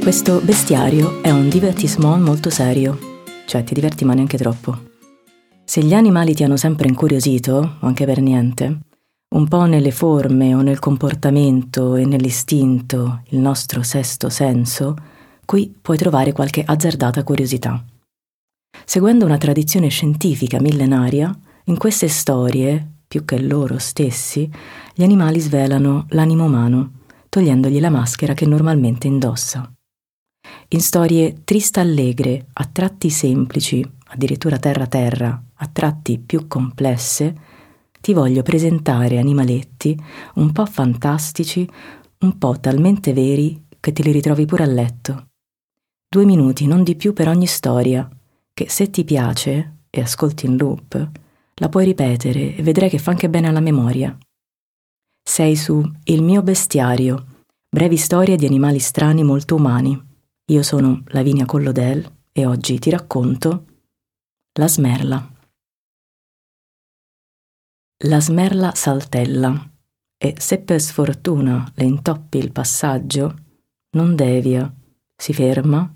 Questo bestiario è un divertissement molto serio, cioè ti diverti ma neanche troppo. Se gli animali ti hanno sempre incuriosito, o anche per niente, un po' nelle forme o nel comportamento e nell'istinto, il nostro sesto senso, qui puoi trovare qualche azzardata curiosità. Seguendo una tradizione scientifica millenaria, in queste storie, più che loro stessi, gli animali svelano l'animo umano, togliendogli la maschera che normalmente indossa. In storie tristallegre, a tratti semplici, addirittura terra-terra, a tratti più complesse, ti voglio presentare animaletti un po' fantastici, un po' talmente veri che te li ritrovi pure a letto. Due minuti, non di più per ogni storia, che se ti piace e ascolti in loop, la puoi ripetere e vedrai che fa anche bene alla memoria. Sei su Il mio bestiario, brevi storie di animali strani molto umani. Io sono Lavinia Collodel e oggi ti racconto La smerla. La smerla saltella e se per sfortuna le intoppi il passaggio, non devia, si ferma,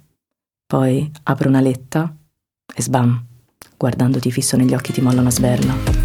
poi apre una letta e sbam, guardandoti fisso negli occhi ti molla una sberla.